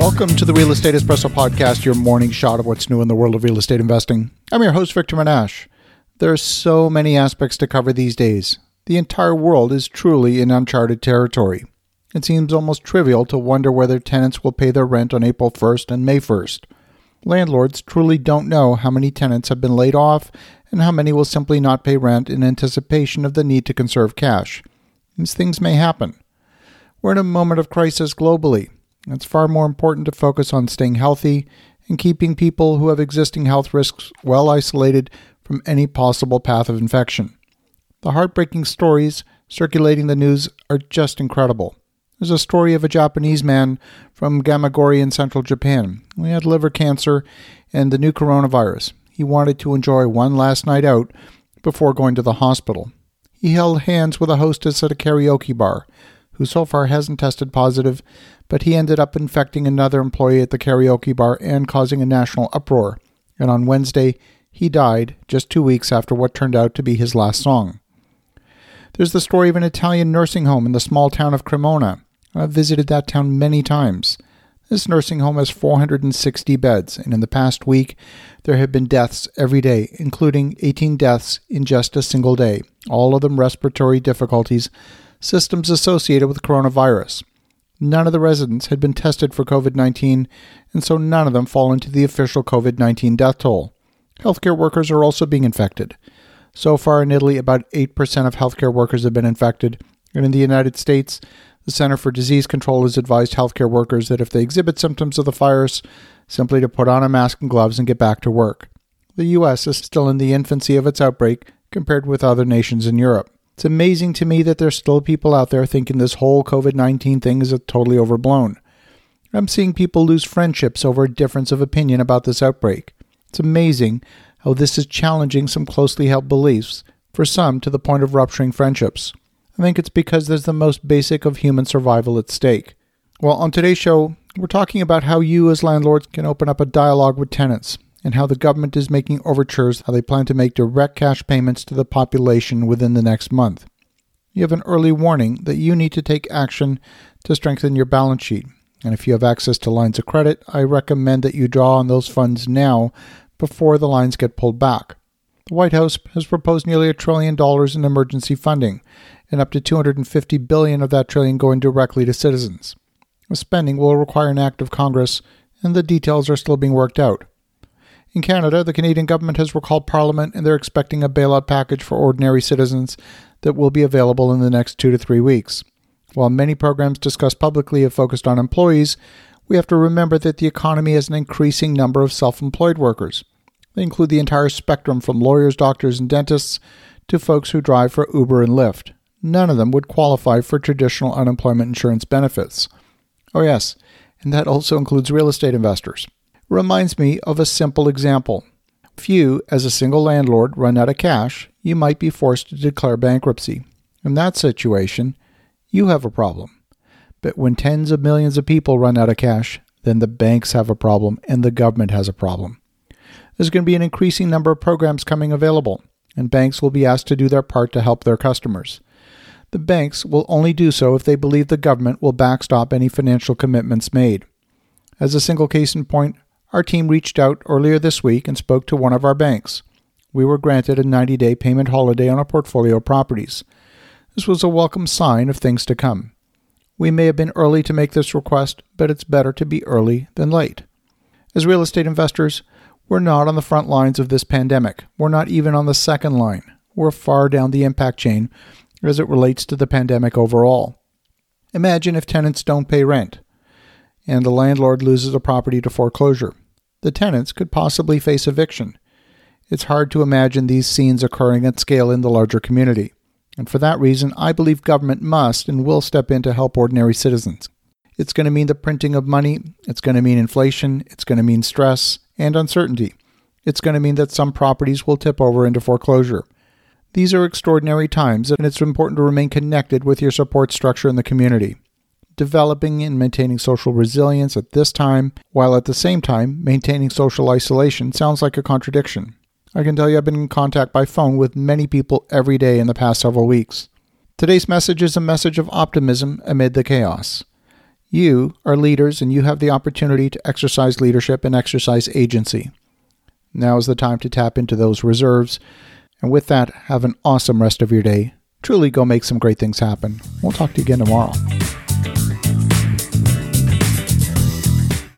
Welcome to the Real Estate Espresso Podcast, your morning shot of what's new in the world of real estate investing. I'm your host, Victor Menasce. There are so many aspects to cover these days. The entire world is truly in uncharted territory. It seems almost trivial to wonder whether tenants will pay their rent on April 1st and May 1st. Landlords truly don't know how many tenants have been laid off and how many will simply not pay rent in anticipation of the need to conserve cash. These things may happen. We're in a moment of crisis globally. It's far more important to focus on staying healthy and keeping people who have existing health risks well isolated from any possible path of infection. The heartbreaking stories circulating the news are just incredible. There's a story of a Japanese man from Gamagori in central Japan. He had liver cancer and the new coronavirus. He wanted to enjoy one last night out before going to the hospital. He held hands with a hostess at a karaoke bar, who so far hasn't tested positive, but he ended up infecting another employee at the karaoke bar and causing a national uproar. And on Wednesday, he died just two weeks after what turned out to be his last song. There's the story of an Italian nursing home in the small town of Cremona. I've visited that town many times. This nursing home has 460 beds, and in the past week, there have been deaths every day, including 18 deaths in just a single day, all of them respiratory difficulties, systems associated with coronavirus. None of the residents had been tested for COVID 19, and so none of them fall into the official COVID 19 death toll. Healthcare workers are also being infected. So far in Italy, about 8% of healthcare workers have been infected, and in the United States, the Center for Disease Control has advised healthcare workers that if they exhibit symptoms of the virus, simply to put on a mask and gloves and get back to work. The US is still in the infancy of its outbreak compared with other nations in Europe. It's amazing to me that there's still people out there thinking this whole COVID 19 thing is totally overblown. I'm seeing people lose friendships over a difference of opinion about this outbreak. It's amazing how this is challenging some closely held beliefs, for some to the point of rupturing friendships. I think it's because there's the most basic of human survival at stake. Well, on today's show, we're talking about how you as landlords can open up a dialogue with tenants and how the government is making overtures how they plan to make direct cash payments to the population within the next month. You have an early warning that you need to take action to strengthen your balance sheet. And if you have access to lines of credit, I recommend that you draw on those funds now before the lines get pulled back. The White House has proposed nearly a trillion dollars in emergency funding, and up to 250 billion of that trillion going directly to citizens. The spending will require an act of Congress, and the details are still being worked out. In Canada, the Canadian government has recalled Parliament and they're expecting a bailout package for ordinary citizens that will be available in the next two to three weeks. While many programs discussed publicly have focused on employees, we have to remember that the economy has an increasing number of self employed workers. They include the entire spectrum from lawyers, doctors, and dentists to folks who drive for Uber and Lyft. None of them would qualify for traditional unemployment insurance benefits. Oh, yes, and that also includes real estate investors reminds me of a simple example. If you, as a single landlord, run out of cash, you might be forced to declare bankruptcy. In that situation, you have a problem. But when tens of millions of people run out of cash, then the banks have a problem and the government has a problem. There's going to be an increasing number of programs coming available, and banks will be asked to do their part to help their customers. The banks will only do so if they believe the government will backstop any financial commitments made. As a single case in point, our team reached out earlier this week and spoke to one of our banks. We were granted a 90 day payment holiday on our portfolio properties. This was a welcome sign of things to come. We may have been early to make this request, but it's better to be early than late. As real estate investors, we're not on the front lines of this pandemic. We're not even on the second line. We're far down the impact chain as it relates to the pandemic overall. Imagine if tenants don't pay rent and the landlord loses a property to foreclosure. The tenants could possibly face eviction. It's hard to imagine these scenes occurring at scale in the larger community. And for that reason, I believe government must and will step in to help ordinary citizens. It's going to mean the printing of money, it's going to mean inflation, it's going to mean stress and uncertainty. It's going to mean that some properties will tip over into foreclosure. These are extraordinary times, and it's important to remain connected with your support structure in the community developing and maintaining social resilience at this time, while at the same time maintaining social isolation, sounds like a contradiction. I can tell you I've been in contact by phone with many people every day in the past several weeks. Today's message is a message of optimism amid the chaos. You are leaders and you have the opportunity to exercise leadership and exercise agency. Now is the time to tap into those reserves. And with that, have an awesome rest of your day. Truly go make some great things happen. We'll talk to you again tomorrow.